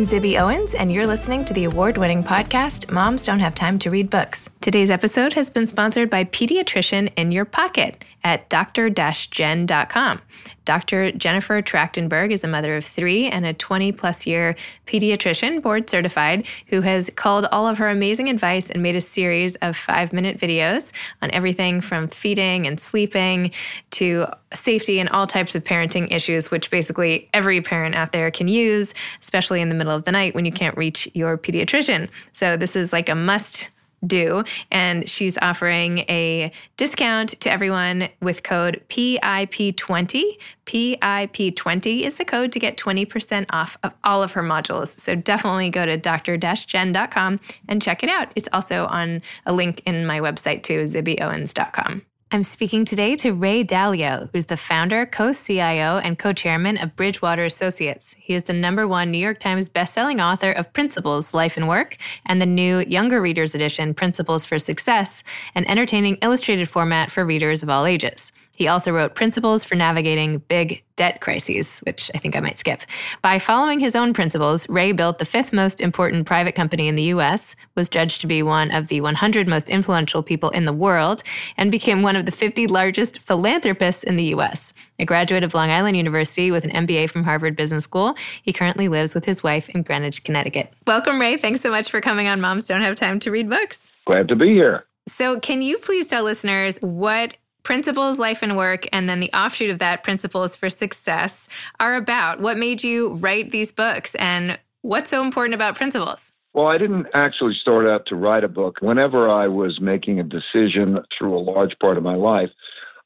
I'm Zibby Owens, and you're listening to the award winning podcast, Moms Don't Have Time to Read Books. Today's episode has been sponsored by Pediatrician in Your Pocket at dr-jen.com. Dr. Jennifer Trachtenberg is a mother of three and a 20 plus year pediatrician, board certified, who has called all of her amazing advice and made a series of five minute videos on everything from feeding and sleeping to safety and all types of parenting issues, which basically every parent out there can use, especially in the middle of the night when you can't reach your pediatrician. So, this is like a must do. And she's offering a discount to everyone with code PIP20. PIP20 is the code to get 20% off of all of her modules. So definitely go to dr-jen.com and check it out. It's also on a link in my website too, zibbyowens.com. I'm speaking today to Ray Dalio, who's the founder, co CIO, and co chairman of Bridgewater Associates. He is the number one New York Times bestselling author of Principles, Life and Work, and the new Younger Readers Edition, Principles for Success, an entertaining illustrated format for readers of all ages. He also wrote Principles for Navigating Big Debt Crises, which I think I might skip. By following his own principles, Ray built the fifth most important private company in the US, was judged to be one of the 100 most influential people in the world, and became one of the 50 largest philanthropists in the US. A graduate of Long Island University with an MBA from Harvard Business School, he currently lives with his wife in Greenwich, Connecticut. Welcome, Ray. Thanks so much for coming on Moms Don't Have Time to Read Books. Glad to be here. So, can you please tell listeners what Principles, Life and Work, and then the offshoot of that, Principles for Success, are about. What made you write these books and what's so important about principles? Well, I didn't actually start out to write a book. Whenever I was making a decision through a large part of my life,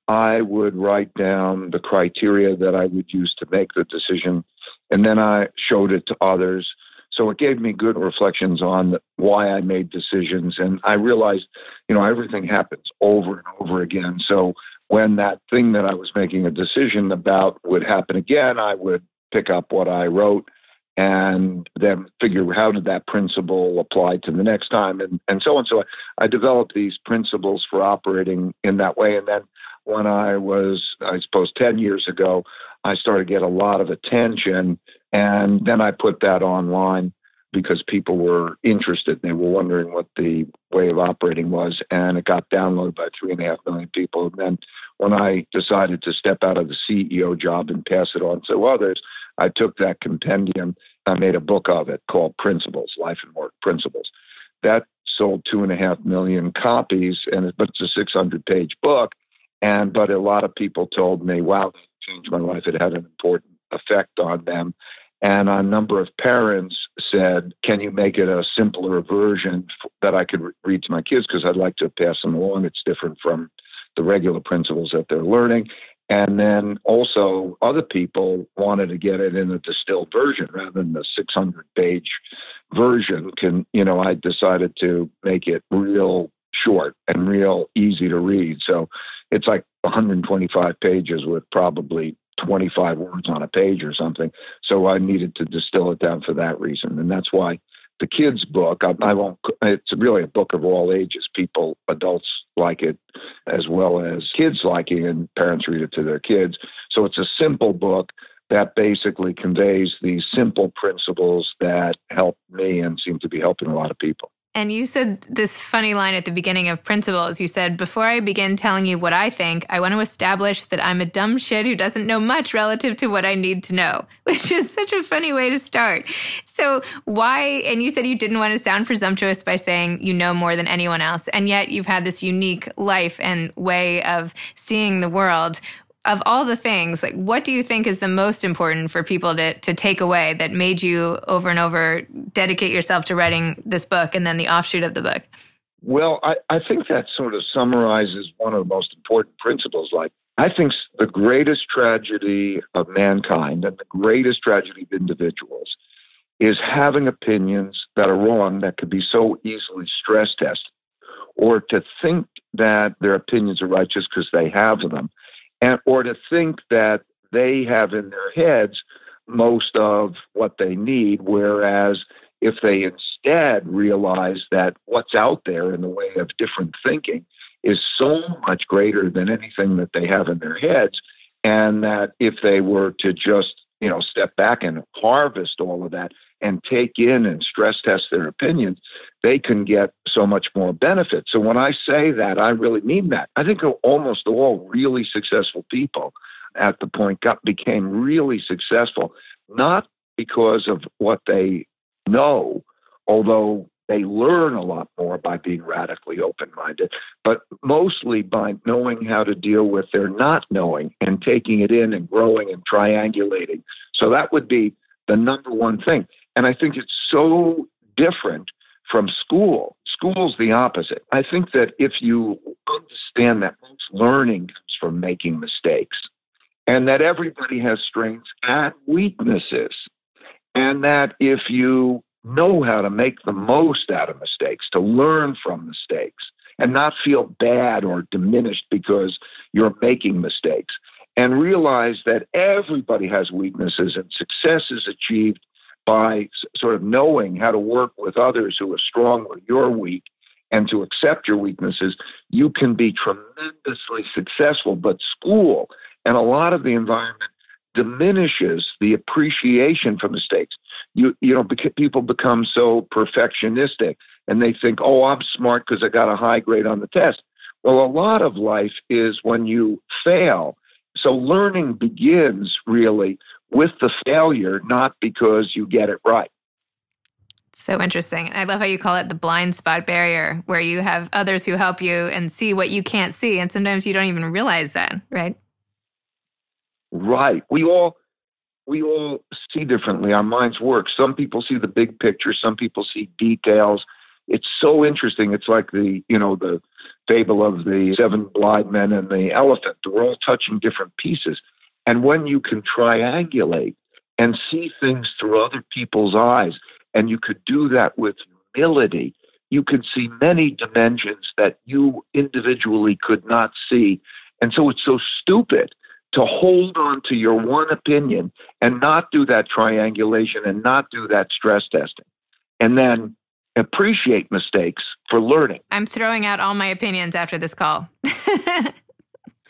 I would write down the criteria that I would use to make the decision, and then I showed it to others so it gave me good reflections on why I made decisions. And I realized, you know, everything happens over and over again. So when that thing that I was making a decision about would happen again, I would pick up what I wrote and then figure how did that principle apply to the next time and, and so on. So I, I developed these principles for operating in that way. And then when I was, I suppose, 10 years ago, I started to get a lot of attention and then I put that online because people were interested. They were wondering what the way of operating was, and it got downloaded by three and a half million people. And then when I decided to step out of the CEO job and pass it on to others, I took that compendium. I made a book of it called Principles, Life and Work Principles. That sold two and a half million copies, and it, but it's a 600 page book. And but a lot of people told me, "Wow, changed my life. It had an important effect on them." And a number of parents said, Can you make it a simpler version that I could re- read to my kids? Because I'd like to pass them along. It's different from the regular principles that they're learning. And then also, other people wanted to get it in a distilled version rather than the 600 page version. Can you know? I decided to make it real short and real easy to read. So it's like 125 pages with probably 25 words on a page or something. So I needed to distill it down for that reason. And that's why the kids' book, I, I won't, it's really a book of all ages. People, adults like it as well as kids like it, and parents read it to their kids. So it's a simple book that basically conveys these simple principles that help me and seem to be helping a lot of people. And you said this funny line at the beginning of Principles. You said, Before I begin telling you what I think, I want to establish that I'm a dumb shit who doesn't know much relative to what I need to know, which is such a funny way to start. So, why? And you said you didn't want to sound presumptuous by saying you know more than anyone else. And yet you've had this unique life and way of seeing the world of all the things, like what do you think is the most important for people to to take away that made you over and over dedicate yourself to writing this book and then the offshoot of the book? Well, I, I think that sort of summarizes one of the most important principles. Like, I think the greatest tragedy of mankind and the greatest tragedy of individuals is having opinions that are wrong that could be so easily stress tested, or to think that their opinions are right just because they have them and or to think that they have in their heads most of what they need, whereas if they instead realize that what's out there in the way of different thinking is so much greater than anything that they have in their heads, and that if they were to just you know step back and harvest all of that and take in and stress test their opinions, they can get so much more benefit. So when I say that, I really mean that. I think almost all really successful people at the point got became really successful, not because of what they know, although they learn a lot more by being radically open minded, but mostly by knowing how to deal with their not knowing and taking it in and growing and triangulating. So that would be the number one thing. And I think it's so different from school. School's the opposite. I think that if you understand that most learning comes from making mistakes and that everybody has strengths and weaknesses, and that if you know how to make the most out of mistakes, to learn from mistakes, and not feel bad or diminished because you're making mistakes. And realize that everybody has weaknesses and success is achieved by sort of knowing how to work with others who are strong or you're weak and to accept your weaknesses, you can be tremendously successful. But school and a lot of the environment diminishes the appreciation for mistakes. You you know people become so perfectionistic and they think, "Oh, I'm smart because I got a high grade on the test." Well, a lot of life is when you fail. So learning begins really with the failure, not because you get it right. So interesting. I love how you call it the blind spot barrier, where you have others who help you and see what you can't see. And sometimes you don't even realize that, right? right. We all we all see differently. Our minds work. Some people see the big picture. Some people see details. It's so interesting. It's like the you know the fable of the seven blind men and the elephant. We're all touching different pieces. And when you can triangulate and see things through other people's eyes, and you could do that with humility, you could see many dimensions that you individually could not see. And so it's so stupid to hold on to your one opinion and not do that triangulation and not do that stress testing. And then appreciate mistakes for learning. I'm throwing out all my opinions after this call.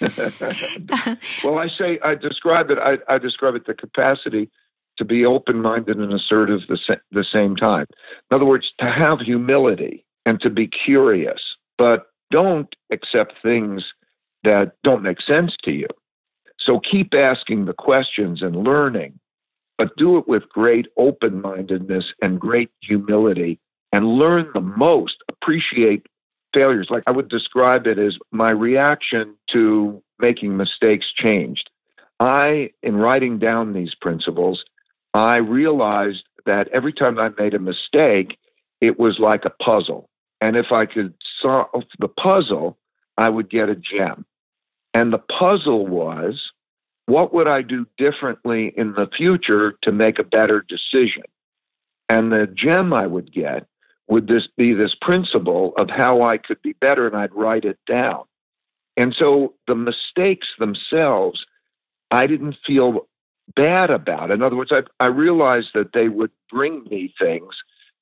well, I say I describe it. I, I, describe it the capacity to be open-minded and assertive the, sa- the same time. In other words, to have humility and to be curious, but don't accept things that don't make sense to you. So keep asking the questions and learning, but do it with great open mindedness and great humility and learn the most. Appreciate failures. Like I would describe it as my reaction to making mistakes changed. I, in writing down these principles, I realized that every time I made a mistake, it was like a puzzle. And if I could solve the puzzle, I would get a gem. And the puzzle was what would I do differently in the future to make a better decision? And the gem I would get would this be this principle of how I could be better, and I'd write it down. And so the mistakes themselves, I didn't feel bad about. In other words, I, I realized that they would bring me things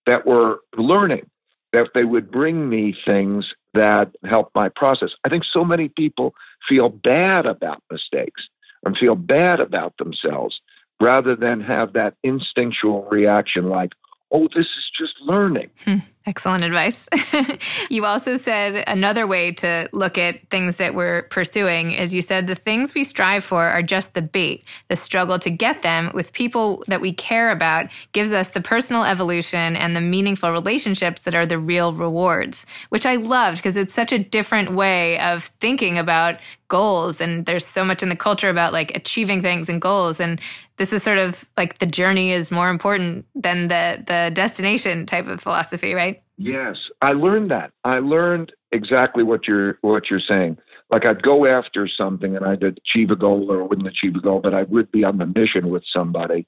that were learning, that they would bring me things that help my process. I think so many people feel bad about mistakes and feel bad about themselves rather than have that instinctual reaction like, oh, this is just learning. Hmm. Excellent advice. you also said another way to look at things that we're pursuing is you said the things we strive for are just the bait. The struggle to get them with people that we care about gives us the personal evolution and the meaningful relationships that are the real rewards, which I loved because it's such a different way of thinking about goals. And there's so much in the culture about like achieving things and goals. And this is sort of like the journey is more important than the the destination type of philosophy, right? Yes, I learned that. I learned exactly what you're what you're saying. Like I'd go after something and I'd achieve a goal or wouldn't achieve a goal, but I would be on the mission with somebody,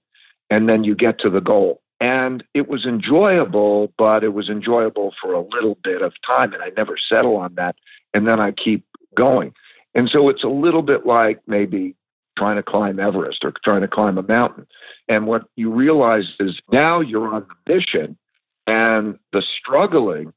and then you get to the goal. And it was enjoyable, but it was enjoyable for a little bit of time, and I never settle on that. And then I keep going. And so it's a little bit like maybe trying to climb Everest or trying to climb a mountain. And what you realize is now you're on the mission and the struggling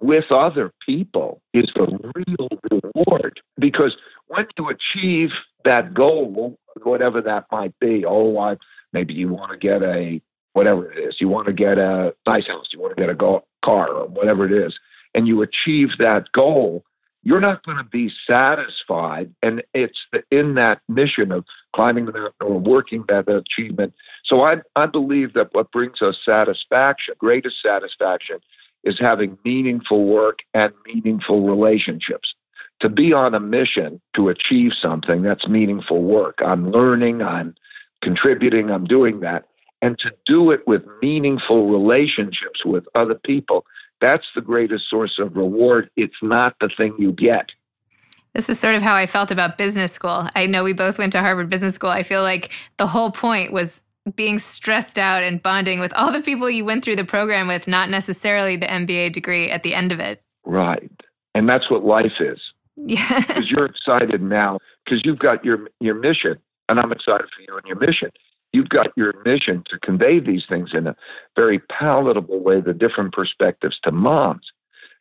with other people is the real reward. Because when you achieve that goal, whatever that might be, oh, I, maybe you want to get a whatever it is. You want to get a nice house, you want to get a go- car, or whatever it is, and you achieve that goal, you're not going to be satisfied. And it's in that mission of climbing the mountain or working that achievement. So I, I believe that what brings us satisfaction, greatest satisfaction, is having meaningful work and meaningful relationships. To be on a mission to achieve something, that's meaningful work. I'm learning, I'm contributing, I'm doing that. And to do it with meaningful relationships with other people, that's the greatest source of reward. It's not the thing you get. This is sort of how I felt about business school. I know we both went to Harvard Business School. I feel like the whole point was being stressed out and bonding with all the people you went through the program with, not necessarily the MBA degree at the end of it. Right. And that's what life is. Yeah. Because you're excited now because you've got your your mission, and I'm excited for you and your mission. You've got your mission to convey these things in a very palatable way, the different perspectives to moms.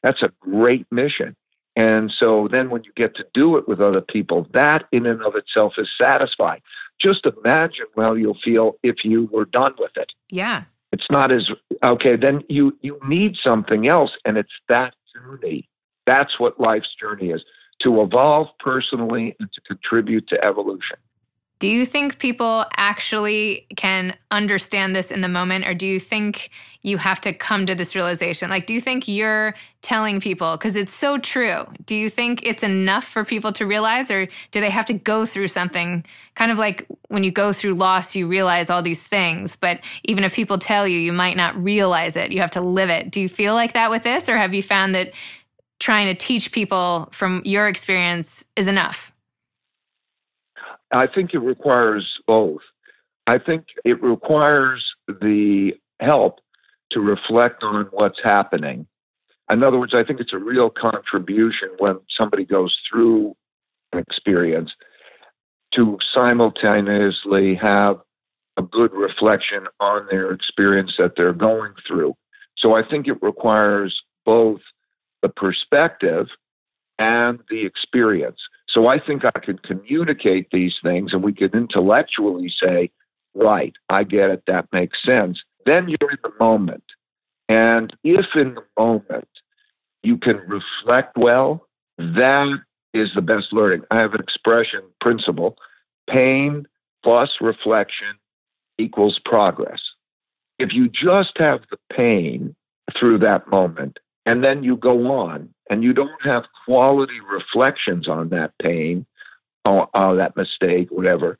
That's a great mission. And so then when you get to do it with other people, that in and of itself is satisfying. Just imagine how you'll feel if you were done with it. Yeah. It's not as okay, then you you need something else and it's that journey. That's what life's journey is to evolve personally and to contribute to evolution. Do you think people actually can understand this in the moment, or do you think you have to come to this realization? Like, do you think you're telling people, because it's so true, do you think it's enough for people to realize, or do they have to go through something? Kind of like when you go through loss, you realize all these things, but even if people tell you, you might not realize it. You have to live it. Do you feel like that with this, or have you found that trying to teach people from your experience is enough? I think it requires both. I think it requires the help to reflect on what's happening. In other words, I think it's a real contribution when somebody goes through an experience to simultaneously have a good reflection on their experience that they're going through. So I think it requires both the perspective and the experience. So I think I could communicate these things and we could intellectually say, right, I get it, that makes sense. Then you're in the moment. And if in the moment you can reflect well, that is the best learning. I have an expression principle pain plus reflection equals progress. If you just have the pain through that moment and then you go on and you don't have quality reflections on that pain or, that mistake, whatever,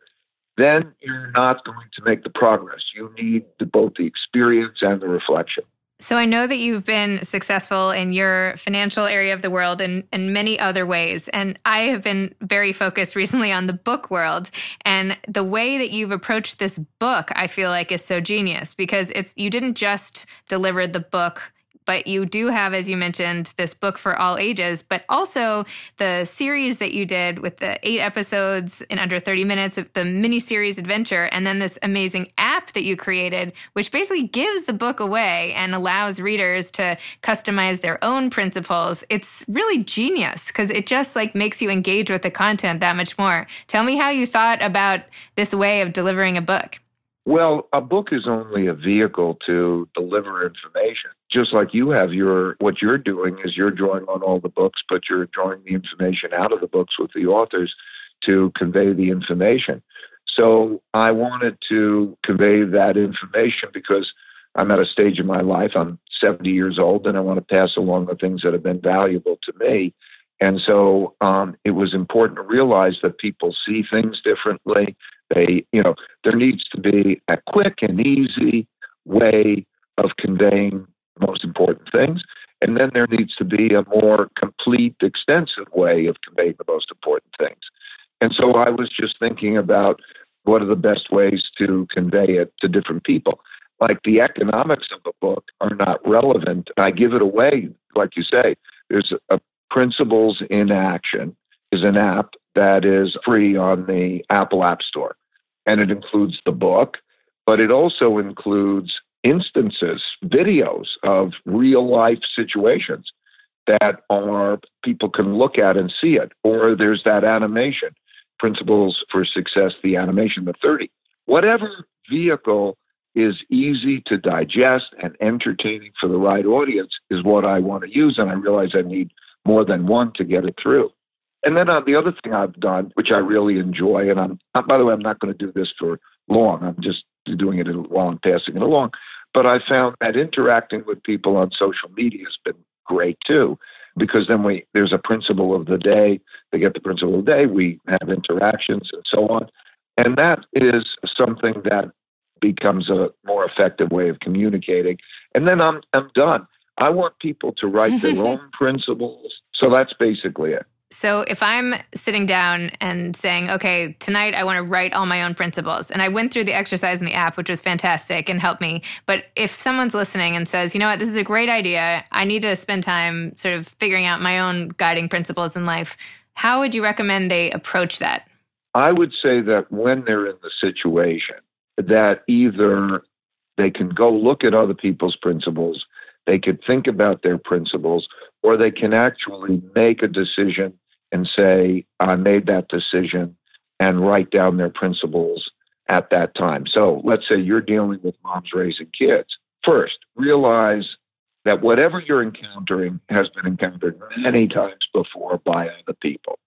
then you're not going to make the progress. You need the, both the experience and the reflection. So I know that you've been successful in your financial area of the world and in many other ways. And I have been very focused recently on the book world. And the way that you've approached this book, I feel like is so genius because it's you didn't just deliver the book but you do have, as you mentioned, this book for all ages, but also the series that you did with the eight episodes in under 30 minutes of the mini series adventure, and then this amazing app that you created, which basically gives the book away and allows readers to customize their own principles. It's really genius because it just like makes you engage with the content that much more. Tell me how you thought about this way of delivering a book. Well, a book is only a vehicle to deliver information. Just like you have your what you're doing is you're drawing on all the books, but you're drawing the information out of the books with the authors to convey the information. So I wanted to convey that information because I'm at a stage in my life. I'm 70 years old, and I want to pass along the things that have been valuable to me. And so um, it was important to realize that people see things differently. They, you know, there needs to be a quick and easy way of conveying the most important things. And then there needs to be a more complete, extensive way of conveying the most important things. And so I was just thinking about what are the best ways to convey it to different people. Like the economics of a book are not relevant. I give it away, like you say. There's a Principles in Action is an app that is free on the Apple App Store. And it includes the book, but it also includes instances, videos of real life situations that are people can look at and see it. Or there's that animation, Principles for Success, the animation, the 30. Whatever vehicle is easy to digest and entertaining for the right audience is what I want to use. And I realize I need more than one to get it through. And then uh, the other thing I've done, which I really enjoy, and I'm, uh, by the way, I'm not going to do this for long. I'm just doing it while I'm passing it along. But I found that interacting with people on social media has been great too, because then we there's a principle of the day. They get the principle of the day. We have interactions and so on, and that is something that becomes a more effective way of communicating. And then I'm I'm done. I want people to write their own principles. So that's basically it. So if I'm sitting down and saying, okay, tonight I want to write all my own principles, and I went through the exercise in the app, which was fantastic and helped me. But if someone's listening and says, you know what, this is a great idea, I need to spend time sort of figuring out my own guiding principles in life, how would you recommend they approach that? I would say that when they're in the situation, that either they can go look at other people's principles, they could think about their principles, or they can actually make a decision and say, I made that decision and write down their principles at that time. So let's say you're dealing with moms raising kids. First, realize that whatever you're encountering has been encountered many times before by other people.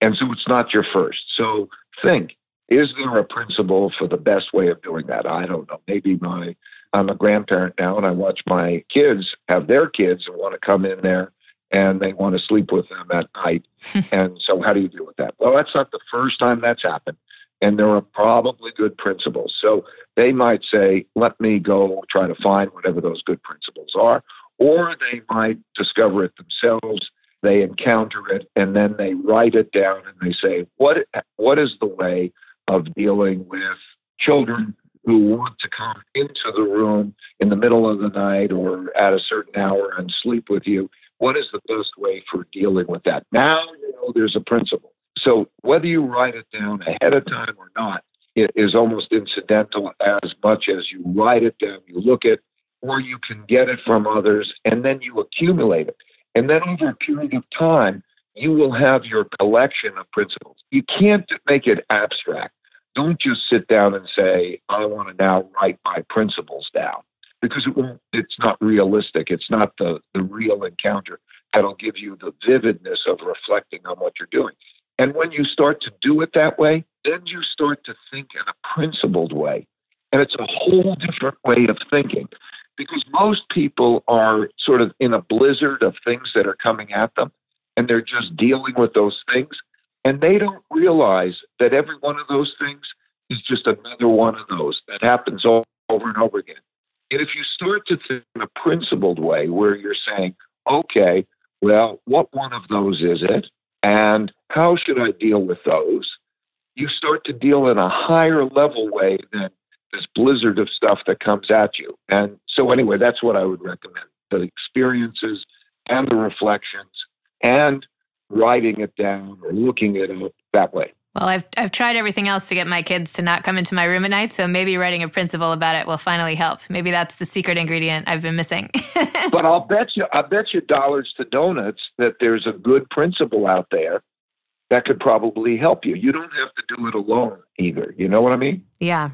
And so it's not your first. So think is there a principle for the best way of doing that? I don't know. Maybe my I'm a grandparent now and I watch my kids have their kids and want to come in there and they want to sleep with them at night. and so how do you deal with that? Well, that's not the first time that's happened. And there are probably good principles. So they might say, let me go try to find whatever those good principles are. Or they might discover it themselves. They encounter it and then they write it down and they say, what, what is the way of dealing with children who want to come into the room in the middle of the night or at a certain hour and sleep with you. What is the best way for dealing with that? Now you know there's a principle. So whether you write it down ahead of time or not, it is almost incidental as much as you write it down, you look at, or you can get it from others, and then you accumulate it. And then over a period of time, you will have your collection of principles. You can't make it abstract. Don't just sit down and say, I want to now write my principles down because it won't, it's not realistic. It's not the, the real encounter that'll give you the vividness of reflecting on what you're doing. And when you start to do it that way, then you start to think in a principled way. And it's a whole different way of thinking because most people are sort of in a blizzard of things that are coming at them and they're just dealing with those things. And they don't realize that every one of those things is just another one of those that happens over and over again. And if you start to think in a principled way where you're saying, okay, well, what one of those is it? And how should I deal with those? You start to deal in a higher level way than this blizzard of stuff that comes at you. And so, anyway, that's what I would recommend the experiences and the reflections and writing it down or looking at it that way. Well, I've I've tried everything else to get my kids to not come into my room at night, so maybe writing a principle about it will finally help. Maybe that's the secret ingredient I've been missing. but I'll bet you I bet you dollars to donuts that there's a good principle out there that could probably help you. You don't have to do it alone either. You know what I mean? Yeah.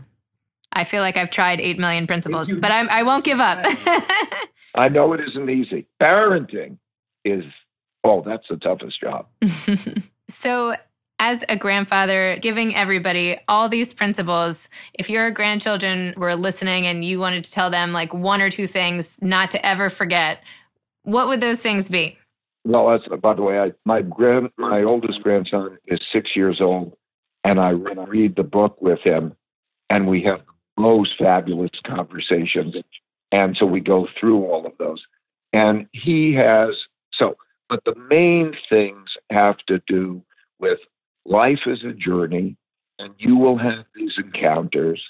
I feel like I've tried 8 million principles, but I'm, I won't give up. I know it isn't easy. Parenting is Oh, that's the toughest job. so, as a grandfather, giving everybody all these principles, if your grandchildren were listening and you wanted to tell them like one or two things not to ever forget, what would those things be? Well, that's, by the way, I, my grand, my oldest grandson is six years old, and I read the book with him, and we have the most fabulous conversations, and so we go through all of those, and he has so but the main things have to do with life as a journey, and you will have these encounters,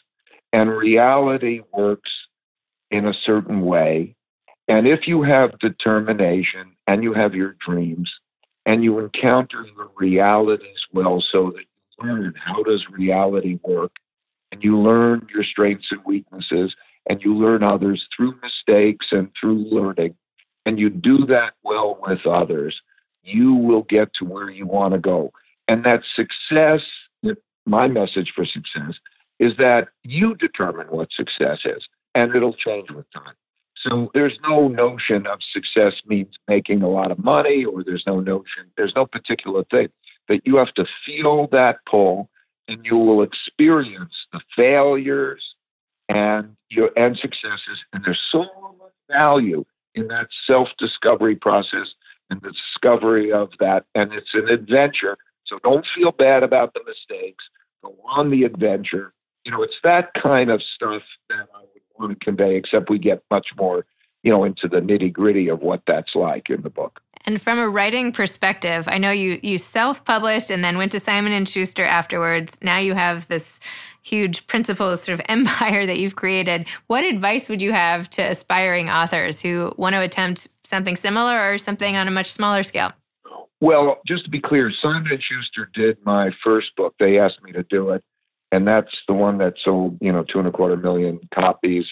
and reality works in a certain way. And if you have determination and you have your dreams and you encounter the realities well so that you learn how does reality work and you learn your strengths and weaknesses and you learn others through mistakes and through learning and you do that well with others, you will get to where you want to go. And that success, my message for success, is that you determine what success is, and it'll change with time. So there's no notion of success means making a lot of money, or there's no notion, there's no particular thing that you have to feel that pull and you will experience the failures and your and successes. And there's so much value in that self-discovery process and the discovery of that. And it's an adventure. So don't feel bad about the mistakes. Go on the adventure. You know, it's that kind of stuff that I would want to convey, except we get much more, you know, into the nitty gritty of what that's like in the book. And from a writing perspective, I know you you self-published and then went to Simon and Schuster afterwards. Now you have this huge principal sort of empire that you've created. What advice would you have to aspiring authors who want to attempt something similar or something on a much smaller scale? Well, just to be clear, Simon and Schuster did my first book. They asked me to do it, and that's the one that sold, you know, two and a quarter million copies.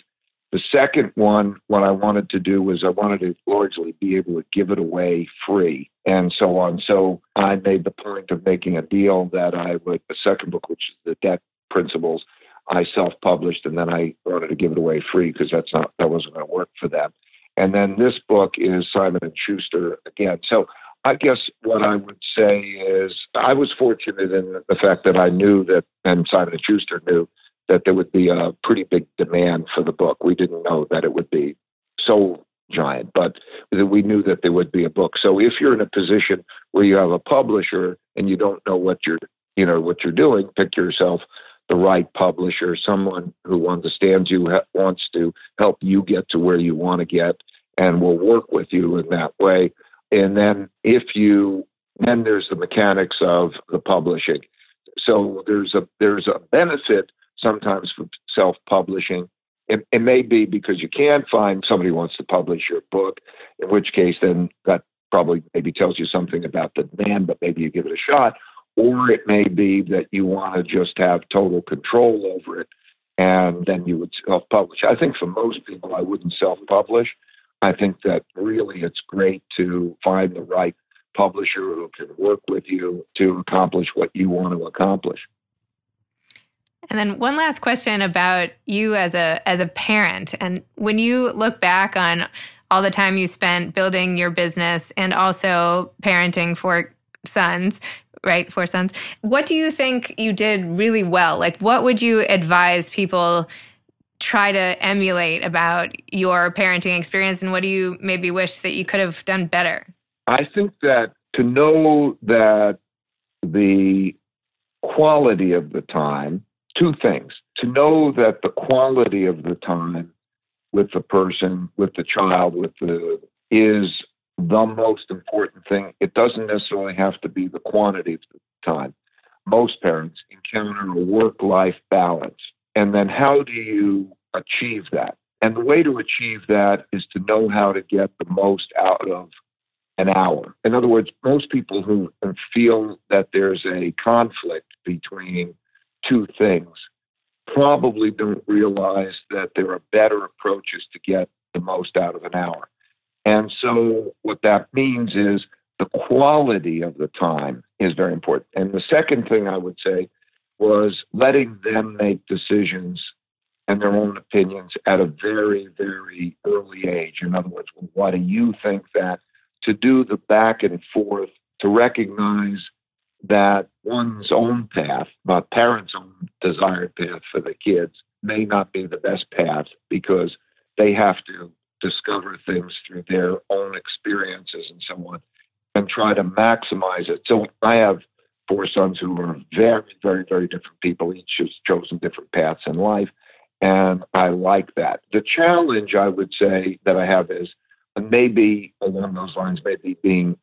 The second one, what I wanted to do was I wanted to largely be able to give it away free and so on. So I made the point of making a deal that I would, the second book, which is the debt principles, I self-published, and then I wanted to give it away free because that's not that wasn't going to work for them. And then this book is Simon and Schuster again. So I guess what I would say is I was fortunate in the fact that I knew that, and Simon and Schuster knew that there would be a pretty big demand for the book. We didn't know that it would be so giant, but we knew that there would be a book. So if you're in a position where you have a publisher and you don't know what you're, you know, what you're doing, pick yourself the right publisher, someone who understands you, wants to help you get to where you want to get, and will work with you in that way. And then if you, then there's the mechanics of the publishing. So there's a there's a benefit sometimes for self-publishing. It, it may be because you can find somebody wants to publish your book, in which case then that probably maybe tells you something about the demand, but maybe you give it a shot. Or it may be that you want to just have total control over it and then you would self publish. I think for most people, I wouldn't self publish. I think that really it's great to find the right publisher who can work with you to accomplish what you want to accomplish. And then one last question about you as a as a parent and when you look back on all the time you spent building your business and also parenting for sons, right? Four sons. What do you think you did really well? Like what would you advise people try to emulate about your parenting experience and what do you maybe wish that you could have done better? I think that to know that the quality of the time, two things. To know that the quality of the time with the person, with the child, with the is the most important thing. It doesn't necessarily have to be the quantity of the time. Most parents encounter a work life balance and then how do you achieve that? And the way to achieve that is to know how to get the most out of an hour. In other words, most people who feel that there's a conflict between two things probably don't realize that there are better approaches to get the most out of an hour. And so, what that means is the quality of the time is very important. And the second thing I would say was letting them make decisions and their own opinions at a very, very early age. In other words, why do you think that? To do the back and forth, to recognize that one's own path, my parents' own desired path for the kids, may not be the best path because they have to discover things through their own experiences and so on and try to maximize it. So I have four sons who are very, very, very different people. Each has chosen different paths in life. And I like that. The challenge I would say that I have is maybe along those lines, maybe being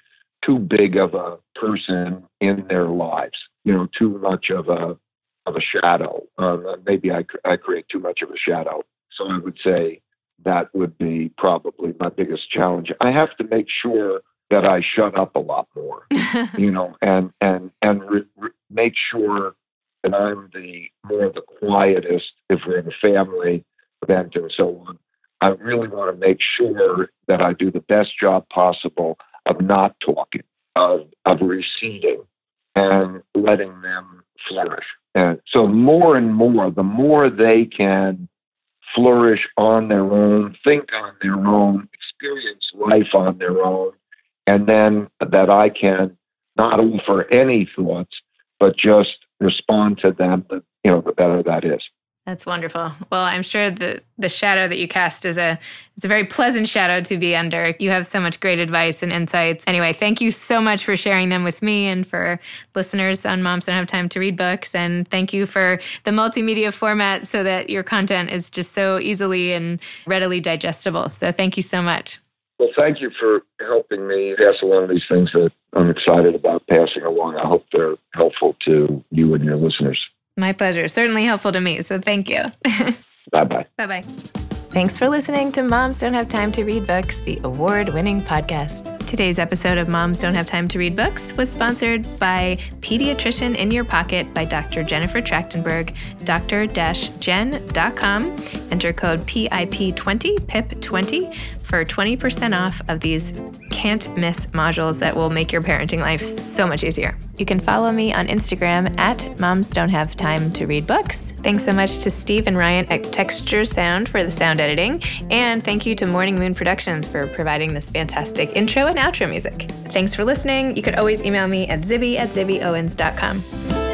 too big of a person in their lives, you know, too much of a of a shadow. Um, maybe I, I create too much of a shadow. So I would say that would be probably my biggest challenge. I have to make sure that I shut up a lot more, you know, and and and re- re- make sure that I'm the more the quietest if we're in a family event and so on. I really want to make sure that I do the best job possible of not talking, of of receding and letting them flourish. And so more and more, the more they can flourish on their own, think on their own, experience life on their own, and then that I can not offer any thoughts, but just respond to them, the, you know, the better that is. That's wonderful. Well, I'm sure the the shadow that you cast is a it's a very pleasant shadow to be under. You have so much great advice and insights. Anyway, thank you so much for sharing them with me and for listeners on Moms Don't Have Time to Read Books. And thank you for the multimedia format so that your content is just so easily and readily digestible. So thank you so much. Well, thank you for helping me pass along these things that I'm excited about passing along. I hope they're helpful to you and your listeners. My pleasure. Certainly helpful to me. So thank you. bye bye. Bye bye. Thanks for listening to Moms Don't Have Time to Read Books, the award winning podcast. Today's episode of Moms Don't Have Time to Read Books was sponsored by Pediatrician in Your Pocket by Dr. Jennifer Trachtenberg, dr-jen.com. Enter code PIP20, PIP20 for 20% off of these can't miss modules that will make your parenting life so much easier. You can follow me on Instagram at Moms Don't Have Time to Read Books. Thanks so much to Steve and Ryan at Texture Sound for the sound editing. And thank you to Morning Moon Productions for providing this fantastic intro and outro music. Thanks for listening. You could always email me at zibby at zibbyowens.com.